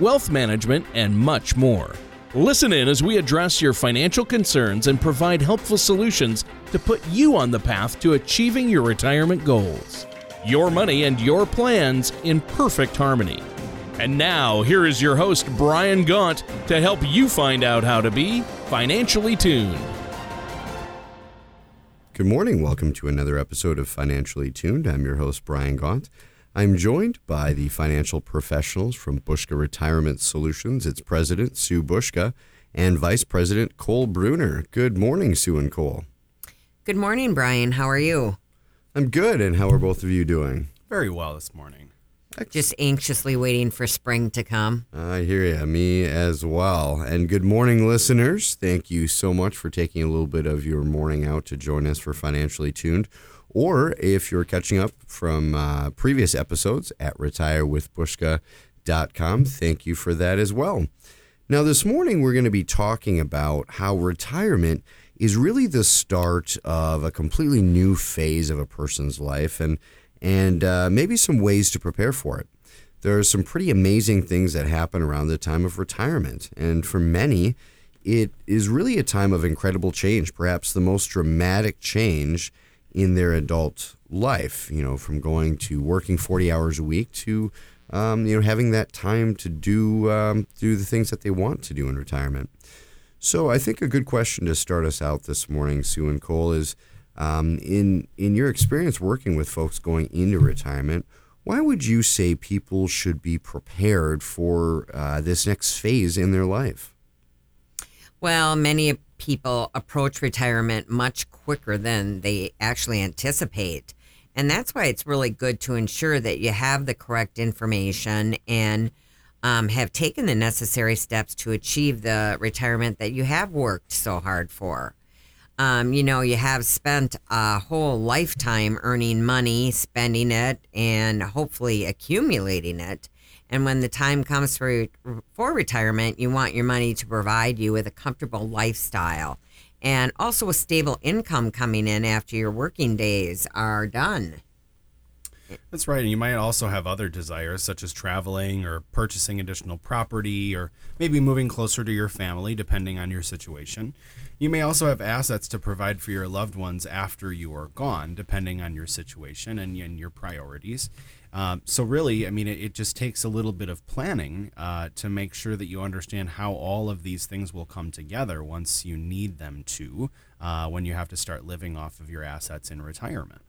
wealth management, and much more. Listen in as we address your financial concerns and provide helpful solutions to put you on the path to achieving your retirement goals. Your money and your plans in perfect harmony. And now, here is your host, Brian Gaunt, to help you find out how to be financially tuned. Good morning. Welcome to another episode of Financially Tuned. I'm your host, Brian Gaunt. I'm joined by the financial professionals from Buska Retirement Solutions, its president, Sue Buska, and vice president, Cole Bruner. Good morning, Sue and Cole. Good morning, Brian. How are you? I'm good. And how are both of you doing? Very well this morning. Just anxiously waiting for spring to come. I hear you. Me as well. And good morning, listeners. Thank you so much for taking a little bit of your morning out to join us for Financially Tuned. Or if you're catching up from uh, previous episodes at retirewithbuska.com, thank you for that as well. Now, this morning we're going to be talking about how retirement is really the start of a completely new phase of a person's life and, and uh, maybe some ways to prepare for it. There are some pretty amazing things that happen around the time of retirement. And for many, it is really a time of incredible change, perhaps the most dramatic change in their adult life, you know, from going to working 40 hours a week to, um, you know, having that time to do, um, do the things that they want to do in retirement. So I think a good question to start us out this morning, Sue and Cole, is um, in, in your experience working with folks going into retirement, why would you say people should be prepared for uh, this next phase in their life? Well, many people approach retirement much quicker than they actually anticipate. And that's why it's really good to ensure that you have the correct information and um, have taken the necessary steps to achieve the retirement that you have worked so hard for. Um, you know, you have spent a whole lifetime earning money, spending it, and hopefully accumulating it. And when the time comes for for retirement, you want your money to provide you with a comfortable lifestyle and also a stable income coming in after your working days are done. That's right. And you might also have other desires, such as traveling or purchasing additional property or maybe moving closer to your family, depending on your situation. You may also have assets to provide for your loved ones after you are gone, depending on your situation and, and your priorities. Um, so really, I mean, it, it, just takes a little bit of planning uh, to make sure that you understand how all of these things will come together once you need them to, uh, when you have to start living off of your assets in retirement.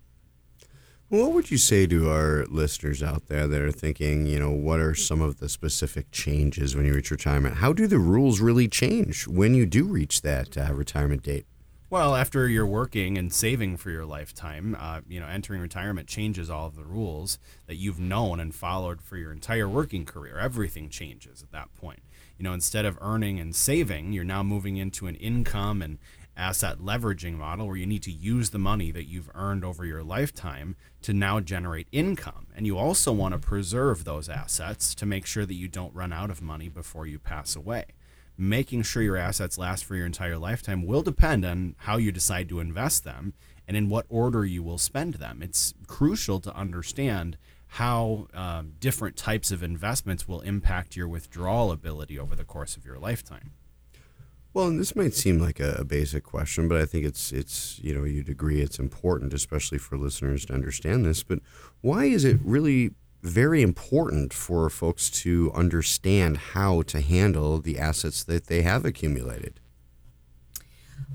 What would you say to our listeners out there that are thinking, you know, what are some of the specific changes when you reach retirement? How do the rules really change when you do reach that uh, retirement date? Well, after you're working and saving for your lifetime, uh, you know, entering retirement changes all of the rules that you've known and followed for your entire working career. Everything changes at that point. You know, instead of earning and saving, you're now moving into an income and asset leveraging model where you need to use the money that you've earned over your lifetime to now generate income. And you also want to preserve those assets to make sure that you don't run out of money before you pass away making sure your assets last for your entire lifetime will depend on how you decide to invest them and in what order you will spend them. It's crucial to understand how um, different types of investments will impact your withdrawal ability over the course of your lifetime. Well, and this might seem like a, a, basic question, but I think it's it's you know you'd agree it's important, especially for listeners to understand this. But why is it really very important for folks to understand how to handle the assets that they have accumulated.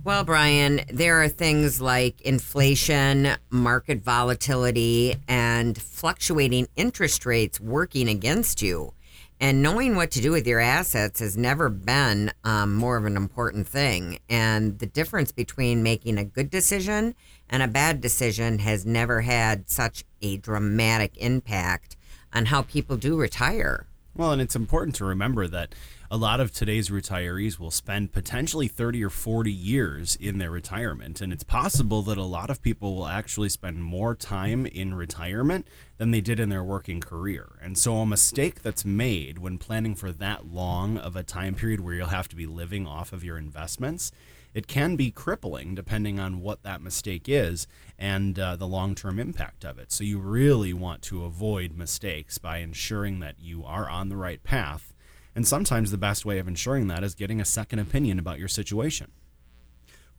Well, Brian, there are things like inflation, market volatility, and fluctuating interest rates working against you. And knowing what to do with your assets has never been um, more of an important thing. And the difference between making a good decision and a bad decision has never had such a dramatic impact on how people do retire. Well, and it's important to remember that a lot of today's retirees will spend potentially 30 or 40 years in their retirement. And it's possible that a lot of people will actually spend more time in retirement than they did in their working career. And so, a mistake that's made when planning for that long of a time period where you'll have to be living off of your investments it can be crippling depending on what that mistake is and uh, the long term impact of it. So you really want to avoid mistakes by ensuring that you are on the right path. And sometimes the best way of ensuring that is getting a second opinion about your situation.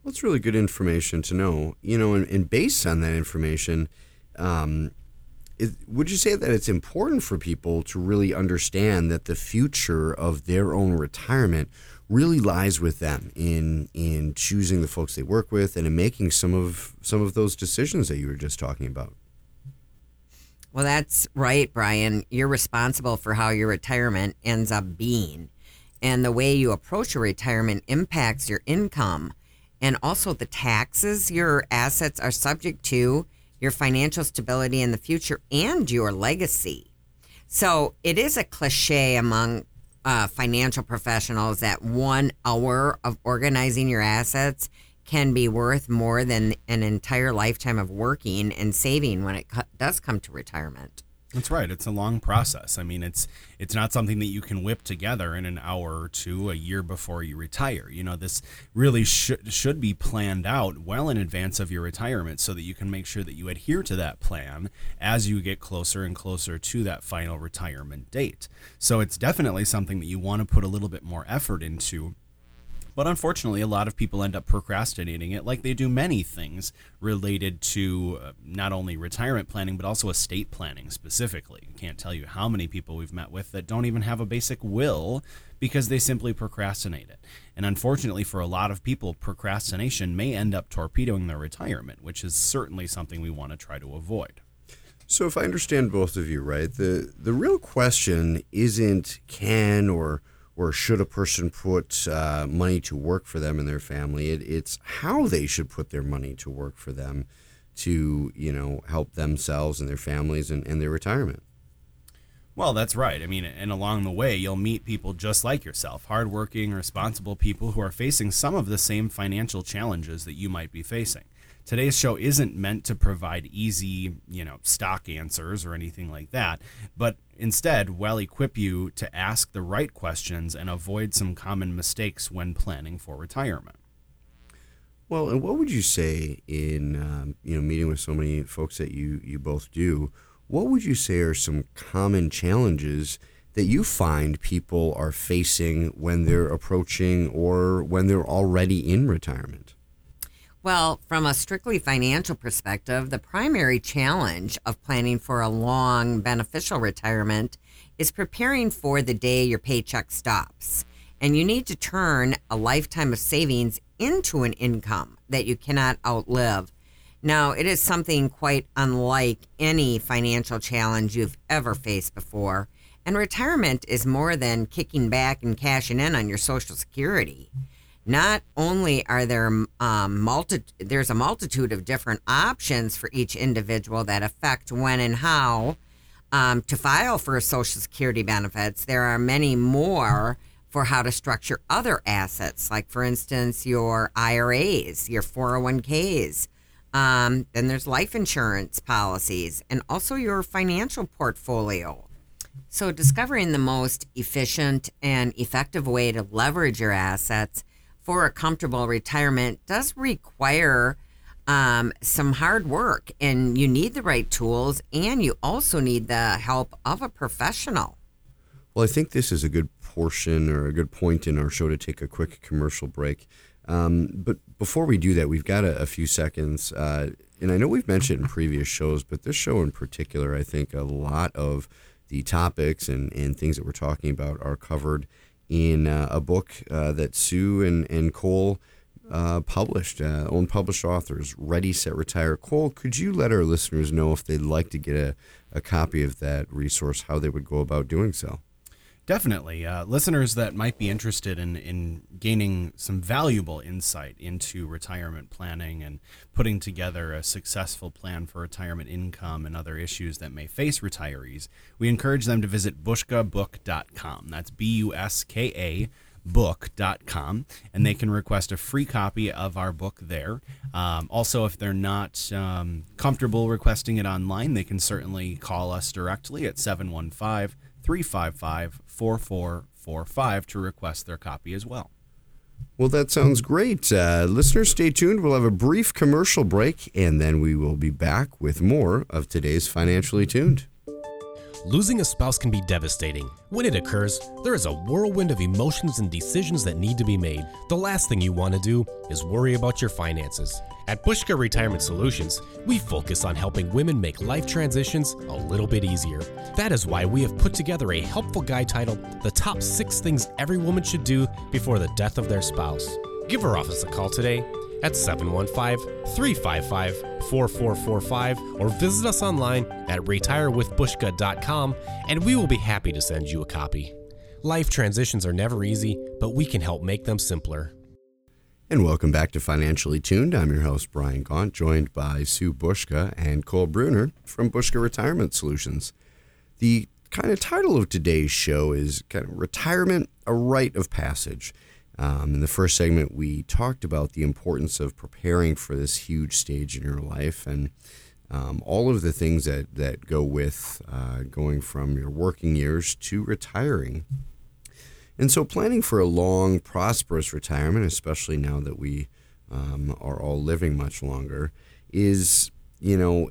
Well, it's really good information to know. You know, and, and based on that information, um, would you say that it's important for people to really understand that the future of their own retirement really lies with them in in choosing the folks they work with and in making some of some of those decisions that you were just talking about. Well, that's right, Brian. You're responsible for how your retirement ends up being. And the way you approach your retirement impacts your income and also the taxes your assets are subject to, your financial stability in the future, and your legacy. So it is a cliche among uh, financial professionals that one hour of organizing your assets can be worth more than an entire lifetime of working and saving when it co- does come to retirement. That's right. It's a long process. I mean, it's it's not something that you can whip together in an hour or two, a year before you retire. You know, this really should should be planned out well in advance of your retirement, so that you can make sure that you adhere to that plan as you get closer and closer to that final retirement date. So it's definitely something that you want to put a little bit more effort into but unfortunately, a lot of people end up procrastinating it, like they do many things related to uh, not only retirement planning, but also estate planning specifically. I can't tell you how many people we've met with that don't even have a basic will because they simply procrastinate it. And unfortunately, for a lot of people, procrastination may end up torpedoing their retirement, which is certainly something we want to try to avoid. So, if I understand both of you right, the the real question isn't can or or should a person put uh, money to work for them and their family. It, it's how they should put their money to work for them to, you know, help themselves and their families and, and their retirement. Well, that's right. I mean, and along the way, you'll meet people just like yourself, hardworking, responsible people who are facing some of the same financial challenges that you might be facing. Today's show isn't meant to provide easy, you know, stock answers or anything like that, but instead well equip you to ask the right questions and avoid some common mistakes when planning for retirement. Well, and what would you say in um, you know meeting with so many folks that you you both do? What would you say are some common challenges that you find people are facing when they're approaching or when they're already in retirement? Well, from a strictly financial perspective, the primary challenge of planning for a long, beneficial retirement is preparing for the day your paycheck stops. And you need to turn a lifetime of savings into an income that you cannot outlive. Now, it is something quite unlike any financial challenge you've ever faced before. And retirement is more than kicking back and cashing in on your Social Security not only are there um, multi- there's a multitude of different options for each individual that affect when and how um, to file for social security benefits. There are many more for how to structure other assets like for instance your iras your 401ks um, then there's life insurance policies and also your financial portfolio. So discovering the most efficient and effective way to leverage your assets for a comfortable retirement does require um, some hard work, and you need the right tools, and you also need the help of a professional. Well, I think this is a good portion or a good point in our show to take a quick commercial break. Um, but before we do that, we've got a, a few seconds. Uh, and I know we've mentioned in previous shows, but this show in particular, I think a lot of the topics and, and things that we're talking about are covered in uh, a book uh, that Sue and, and Cole uh, published, uh, own published authors, Ready, Set, Retire. Cole, could you let our listeners know if they'd like to get a, a copy of that resource, how they would go about doing so? Definitely. Uh, listeners that might be interested in, in gaining some valuable insight into retirement planning and putting together a successful plan for retirement income and other issues that may face retirees, we encourage them to visit buskabook.com. That's B U S K A book.com and they can request a free copy of our book there. Um, also, if they're not um, comfortable requesting it online, they can certainly call us directly at 715 355 4445 to request their copy as well. Well, that sounds great. Uh, listeners, stay tuned. We'll have a brief commercial break, and then we will be back with more of today's Financially Tuned. Losing a spouse can be devastating. When it occurs, there is a whirlwind of emotions and decisions that need to be made. The last thing you want to do is worry about your finances. At Buska Retirement Solutions, we focus on helping women make life transitions a little bit easier. That is why we have put together a helpful guide titled The Top 6 Things Every Woman Should Do Before the Death of Their Spouse. Give our office a call today at 715 355 4445 or visit us online at retirewithbuska.com and we will be happy to send you a copy. Life transitions are never easy, but we can help make them simpler. And welcome back to Financially Tuned. I'm your host, Brian Gaunt, joined by Sue Buska and Cole Bruner from Buska Retirement Solutions. The kind of title of today's show is kind of Retirement, a Rite of Passage. Um, in the first segment, we talked about the importance of preparing for this huge stage in your life and um, all of the things that, that go with uh, going from your working years to retiring. And so, planning for a long, prosperous retirement, especially now that we um, are all living much longer, is, you know,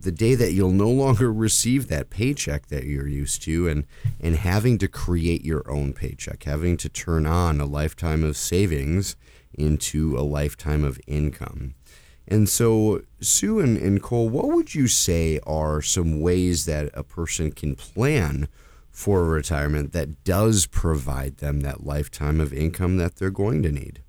the day that you'll no longer receive that paycheck that you're used to and and having to create your own paycheck having to turn on a lifetime of savings into a lifetime of income. And so sue and, and cole what would you say are some ways that a person can plan for retirement that does provide them that lifetime of income that they're going to need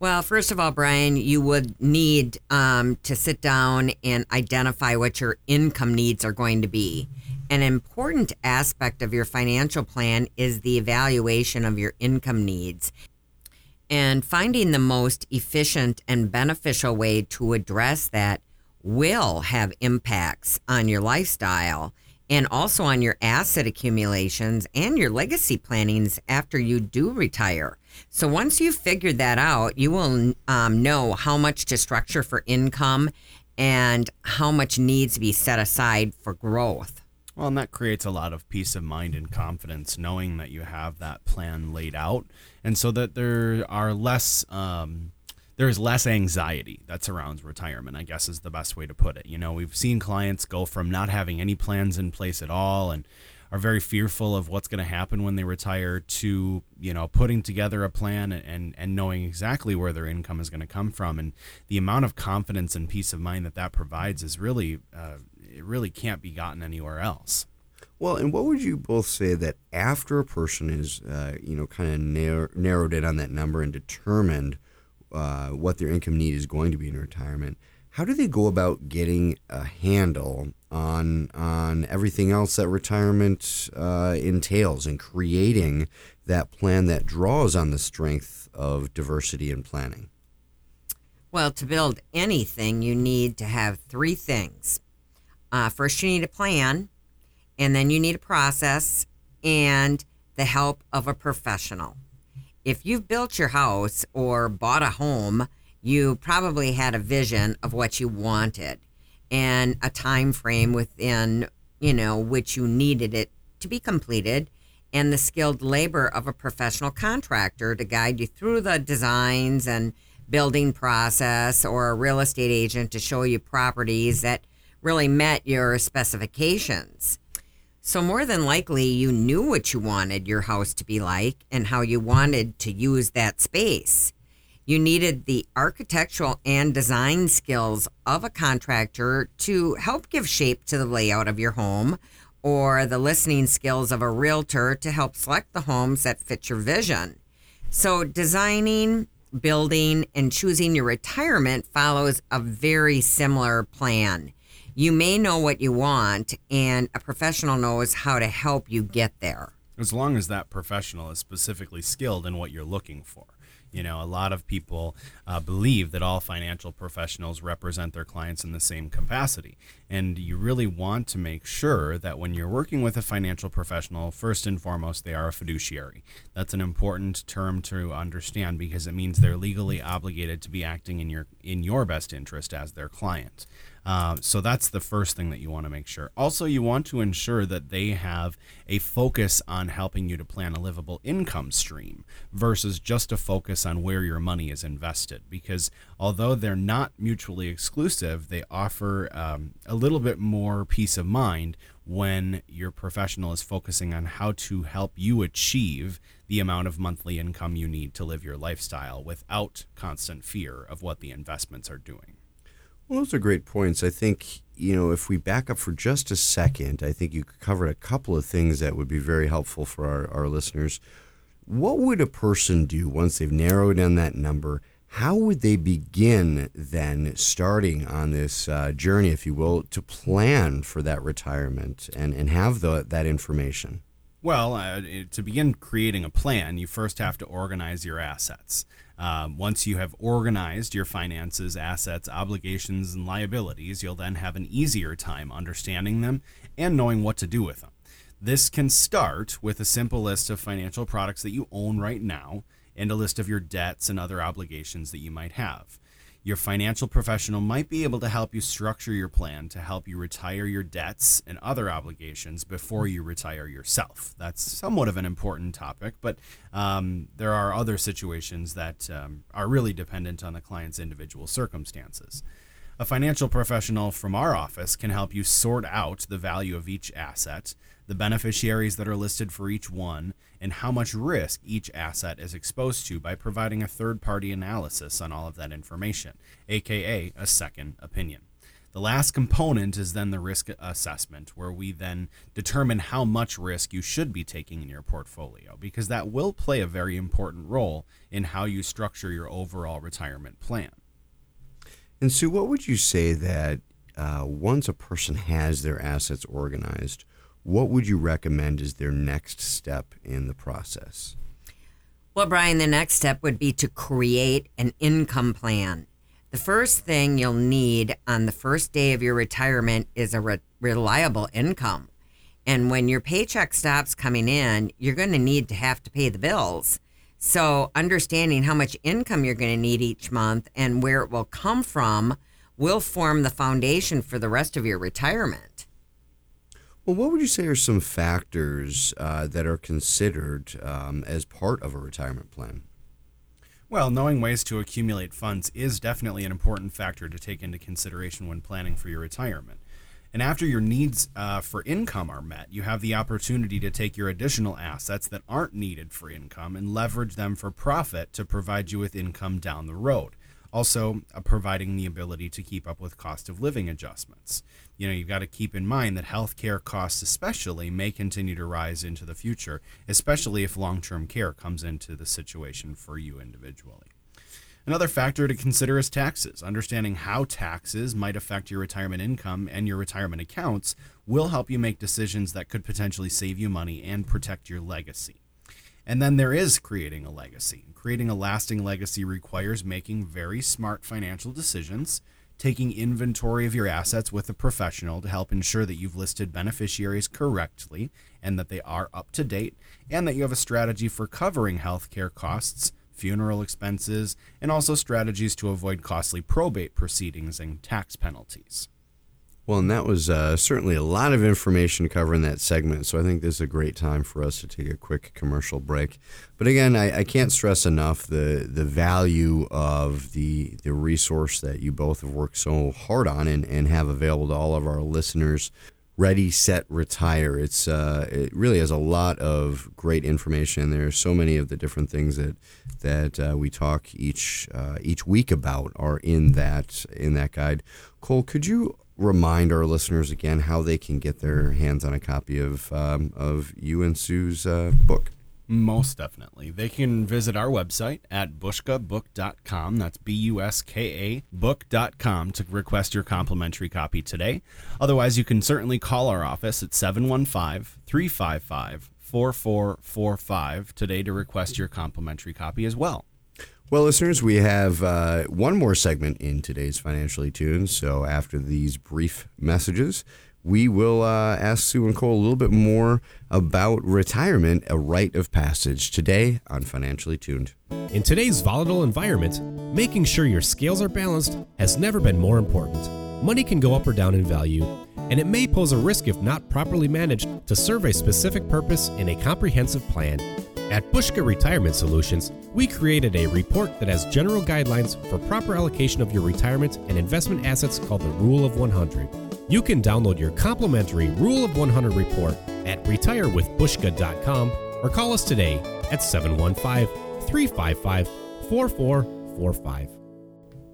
well, first of all, Brian, you would need um, to sit down and identify what your income needs are going to be. An important aspect of your financial plan is the evaluation of your income needs and finding the most efficient and beneficial way to address that will have impacts on your lifestyle and also on your asset accumulations and your legacy plannings after you do retire. So once you've figured that out, you will um, know how much to structure for income and how much needs to be set aside for growth. Well, and that creates a lot of peace of mind and confidence knowing that you have that plan laid out. And so that there are less. Um, there's less anxiety that surrounds retirement, I guess is the best way to put it. You know, we've seen clients go from not having any plans in place at all and are very fearful of what's going to happen when they retire to, you know, putting together a plan and, and knowing exactly where their income is going to come from. And the amount of confidence and peace of mind that that provides is really, uh, it really can't be gotten anywhere else. Well, and what would you both say that after a person is, uh, you know, kind of narrow, narrowed in on that number and determined – uh, what their income need is going to be in retirement, how do they go about getting a handle on on everything else that retirement uh, entails and creating that plan that draws on the strength of diversity and planning? Well, to build anything, you need to have three things. Uh, first, you need a plan, and then you need a process and the help of a professional if you've built your house or bought a home, you probably had a vision of what you wanted and a time frame within, you know, which you needed it to be completed and the skilled labor of a professional contractor to guide you through the designs and building process or a real estate agent to show you properties that really met your specifications. So, more than likely, you knew what you wanted your house to be like and how you wanted to use that space. You needed the architectural and design skills of a contractor to help give shape to the layout of your home, or the listening skills of a realtor to help select the homes that fit your vision. So, designing, building, and choosing your retirement follows a very similar plan You may know what you want, and a professional knows how to help you get there. As long as that professional is specifically skilled in what you're looking for. You know, a lot of people uh, believe that all financial professionals represent their clients in the same capacity. And you really want to make sure that when you're working with a financial professional, first and foremost, they are a fiduciary. That's an important term to understand because it means they're legally obligated to be acting in your in your best interest as their client. Uh, so that's the first thing that you want to make sure. Also, you want to ensure that they have a focus on helping you to plan a livable income stream versus just a focus on where your money is invested. Because although they're not mutually exclusive, they offer um, a little bit more peace of mind when your professional is focusing on how to help you achieve the amount of monthly income you need to live your lifestyle without constant fear of what the investments are doing. Well, those are great points. I think, you know, if we back up for just a second, I think you covered a couple of things that would be very helpful for our, our listeners. What would a person do once they've narrowed down that number? How would they begin then starting on this uh, journey, if you will, to plan for that retirement and, and have the, that information? Well, uh, to begin creating a plan, you first have to organize your assets. Um, once you have organized your finances, assets, obligations, and liabilities, you'll then have an easier time understanding them and knowing what to do with them. This can start with a simple list of financial products that you own right now and a list of your debts and other obligations that you might have. Your financial professional might be able to help you structure your plan to help you retire your debts and other obligations before you retire yourself. That's somewhat of an important topic, but um, there are other situations that um, are really dependent on the client's individual circumstances. A financial professional from our office can help you sort out the value of each asset, the beneficiaries that are listed for each one, and how much risk each asset is exposed to by providing a third party analysis on all of that information, aka a second opinion. The last component is then the risk assessment, where we then determine how much risk you should be taking in your portfolio, because that will play a very important role in how you structure your overall retirement plan. And Sue, what would you say that uh, once a person has their assets organized, what would you recommend as their next step in the process? Well, Brian, the next step would be to create an income plan. The first thing you'll need on the first day of your retirement is a re- reliable income. And when your paycheck stops coming in, you're going to need to have to pay the bills. So, understanding how much income you're going to need each month and where it will come from will form the foundation for the rest of your retirement. Well, what would you say are some factors uh, that are considered um, as part of a retirement plan? Well, knowing ways to accumulate funds is definitely an important factor to take into consideration when planning for your retirement. And after your needs uh, for income are met, you have the opportunity to take your additional assets that aren't needed for income and leverage them for profit to provide you with income down the road also uh, providing the ability to keep up with cost of living adjustments. You know, you've got to keep in mind that healthcare costs, especially, may continue to rise into the future, especially if long term care comes into the situation for you individually. Another factor to consider is taxes. Understanding how taxes might affect your retirement income and your retirement accounts will help you make decisions that could potentially save you money and protect your legacy. And then there is creating a legacy. Creating a lasting legacy requires making very smart financial decisions, taking inventory of your assets with a professional to help ensure that you've listed beneficiaries correctly and that they are up to date, and that you have a strategy for covering healthcare costs, funeral expenses, and also strategies to avoid costly probate proceedings and tax penalties. Well, and that was uh, certainly a lot of information to cover in that segment. So I think this is a great time for us to take a quick commercial break. But again, I, I can't stress enough the the value of the the resource that you both have worked so hard on and, and have available to all of our listeners. Ready, set, retire. It's uh, it really has a lot of great information. There are so many of the different things that that uh, we talk each uh, each week about are in that in that guide. Cole, could you remind our listeners again how they can get their hands on a copy of um, of you and Sue's uh, book? Most definitely. They can visit our website at buskabook.com. That's B U S K A book.com to request your complimentary copy today. Otherwise, you can certainly call our office at 715 355 4445 today to request your complimentary copy as well. Well, listeners, we have uh, one more segment in today's Financially Tuned. So after these brief messages, we will uh, ask Sue and Cole a little bit more about retirement, a rite of passage, today on Financially Tuned. In today's volatile environment, making sure your scales are balanced has never been more important. Money can go up or down in value, and it may pose a risk if not properly managed to serve a specific purpose in a comprehensive plan. At Buska Retirement Solutions, we created a report that has general guidelines for proper allocation of your retirement and investment assets called the Rule of 100. You can download your complimentary Rule of 100 report at retirewithbuska.com or call us today at 715 355 4445.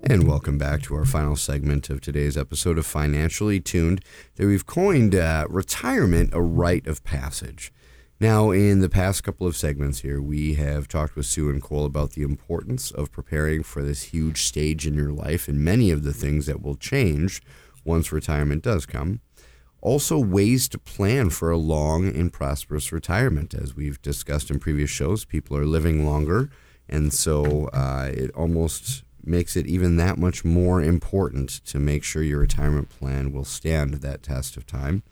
And welcome back to our final segment of today's episode of Financially Tuned that we've coined uh, retirement a rite of passage. Now, in the past couple of segments here, we have talked with Sue and Cole about the importance of preparing for this huge stage in your life and many of the things that will change once retirement does come. Also, ways to plan for a long and prosperous retirement. As we've discussed in previous shows, people are living longer, and so uh, it almost makes it even that much more important to make sure your retirement plan will stand that test of time.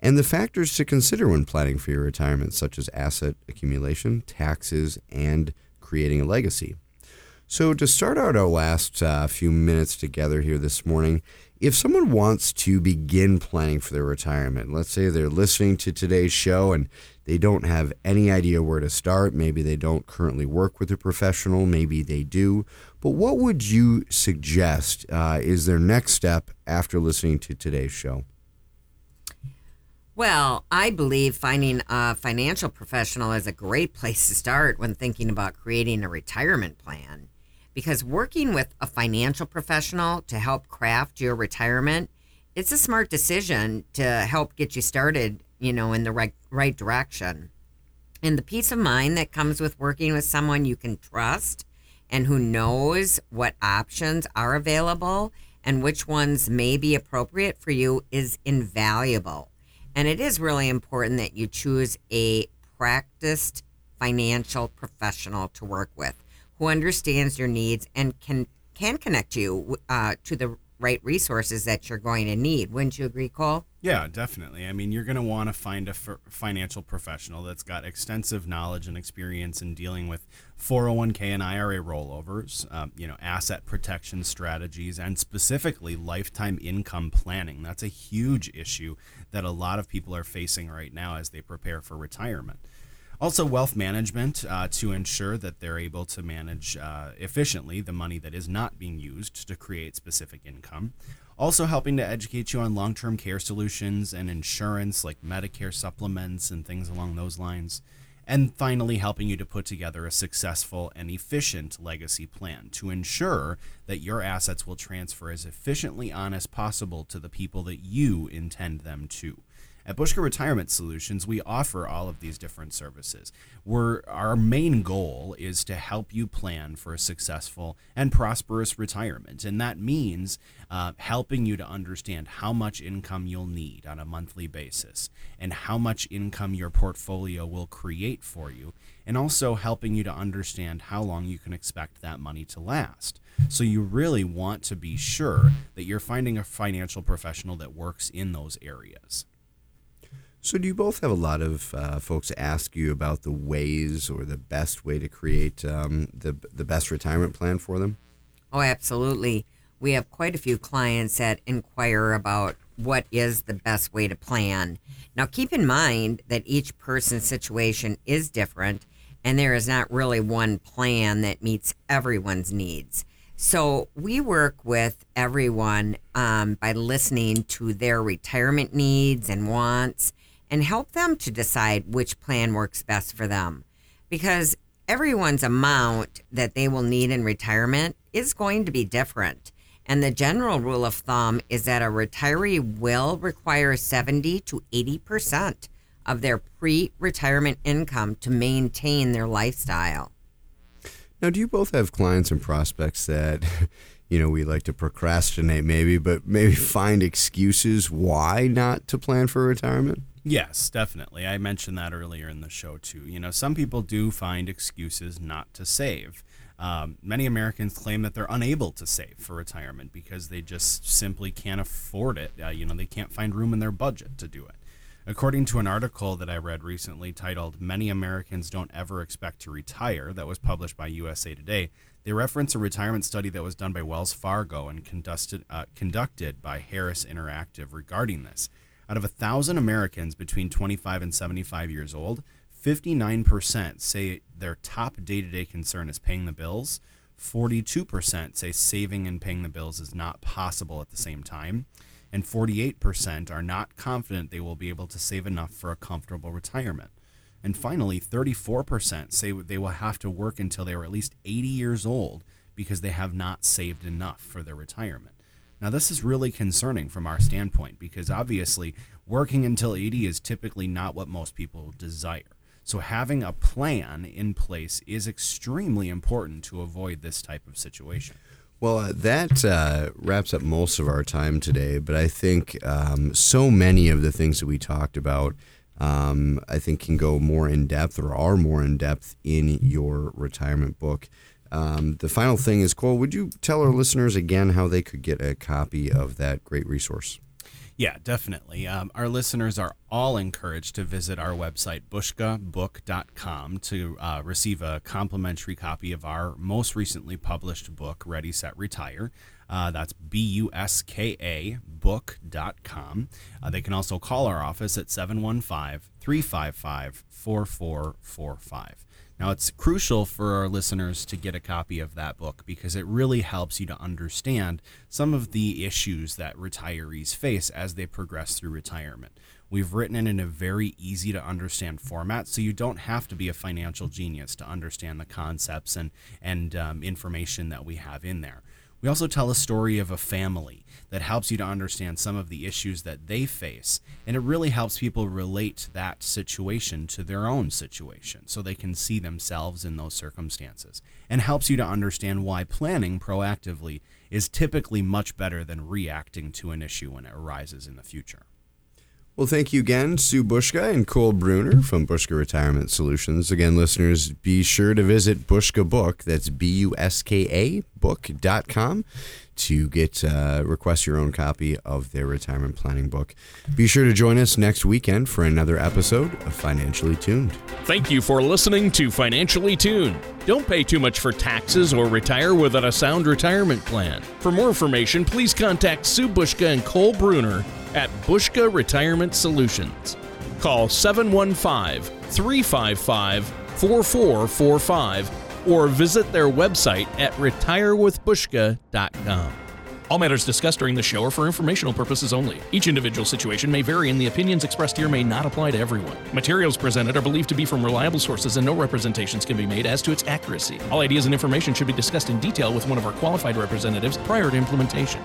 And the factors to consider when planning for your retirement, such as asset accumulation, taxes, and creating a legacy. So, to start out our last uh, few minutes together here this morning, if someone wants to begin planning for their retirement, let's say they're listening to today's show and they don't have any idea where to start, maybe they don't currently work with a professional, maybe they do, but what would you suggest uh, is their next step after listening to today's show? Well, I believe finding a financial professional is a great place to start when thinking about creating a retirement plan. Because working with a financial professional to help craft your retirement it's a smart decision to help get you started you know in the right right direction. And the peace of mind that comes with working with someone you can trust and who knows what options are available and which ones may be appropriate for you is invaluable and it is really important that you choose a practiced financial professional to work with who understands your needs and can can connect you uh, to the right resources that you're going to need. Wouldn't you agree, Cole? Yeah, definitely. I mean, you're going to want to find a f- financial professional that's got extensive knowledge and experience in dealing with 401k and IRA rollovers, um, you know, asset protection strategies, and specifically lifetime income planning. That's a huge issue that a lot of people are facing right now as they prepare for retirement. Also, wealth management uh, to ensure that they're able to manage uh, efficiently the money that is not being used to create specific income. Also, helping to educate you on long term care solutions and insurance like Medicare supplements and things along those lines. And finally, helping you to put together a successful and efficient legacy plan to ensure that your assets will transfer as efficiently on as possible to the people that you intend them to. At Buska Retirement Solutions, we offer all of these different services. We're, our main goal is to help you plan for a successful and prosperous retirement. And that means uh, helping you to understand how much income you'll need on a monthly basis and how much income your portfolio will create for you, and also helping you to understand how long you can expect that money to last. So you really want to be sure that you're finding a financial professional that works in those areas. So, do you both have a lot of uh, folks ask you about the ways or the best way to create um, the the best retirement plan for them? Oh, absolutely. We have quite a few clients that inquire about what is the best way to plan. Now, keep in mind that each person's situation is different, and there is not really one plan that meets everyone's needs. So, we work with everyone um, by listening to their retirement needs and wants and help them to decide which plan works best for them. Because everyone's amount that they will need in retirement is going to be different. And the general rule of thumb is that a retiree will require 70 to 80% of their pre retirement income to maintain their lifestyle. Now, do you both have clients and prospects that, you know, we like to procrastinate maybe, but maybe find excuses why not to plan for retirement? Yes, definitely. I mentioned that earlier in the show, too. You know, some people do find excuses not to save. Um, many Americans claim that they're unable to save for retirement because they just simply can't afford it. Uh, you know, they can't find room in their budget to do it. According to an article that I read recently titled Many Americans Don't Ever Expect to Retire, that was published by USA Today, they reference a retirement study that was done by Wells Fargo and conducted, uh, conducted by Harris Interactive regarding this. Out of 1,000 Americans between 25 and 75 years old, 59% say their top day to day concern is paying the bills. 42% say saving and paying the bills is not possible at the same time. And 48% are not confident they will be able to save enough for a comfortable retirement. And finally, 34% say they will have to work until they are at least 80 years old because they have not saved enough for their retirement. Now, this is really concerning from our standpoint because obviously working until 80 is typically not what most people desire. So, having a plan in place is extremely important to avoid this type of situation. Well, uh, that uh, wraps up most of our time today, but I think um, so many of the things that we talked about, um, I think, can go more in depth or are more in depth in your retirement book. Um, the final thing is, Cole, would you tell our listeners again how they could get a copy of that great resource? Yeah, definitely. Um, our listeners are all encouraged to visit our website, buskabook.com, to uh, receive a complimentary copy of our most recently published book, Ready, Set, Retire. Uh, that's B U S K A book.com. Uh, they can also call our office at 715 355 4445. Now, it's crucial for our listeners to get a copy of that book because it really helps you to understand some of the issues that retirees face as they progress through retirement. We've written it in a very easy to understand format, so you don't have to be a financial genius to understand the concepts and, and um, information that we have in there. We also tell a story of a family that helps you to understand some of the issues that they face. And it really helps people relate that situation to their own situation so they can see themselves in those circumstances and helps you to understand why planning proactively is typically much better than reacting to an issue when it arises in the future. Well, thank you again, Sue Buska and Cole Bruner from Buska Retirement Solutions. Again, listeners, be sure to visit Buska Book. That's B U S K A book.com to get uh, request your own copy of their retirement planning book. Be sure to join us next weekend for another episode of Financially Tuned. Thank you for listening to Financially Tuned. Don't pay too much for taxes or retire without a sound retirement plan. For more information, please contact Sue Buska and Cole Bruner at Buska Retirement Solutions. Call 715 355 4445 or visit their website at retirewithbuska.com. All matters discussed during the show are for informational purposes only. Each individual situation may vary, and the opinions expressed here may not apply to everyone. Materials presented are believed to be from reliable sources, and no representations can be made as to its accuracy. All ideas and information should be discussed in detail with one of our qualified representatives prior to implementation.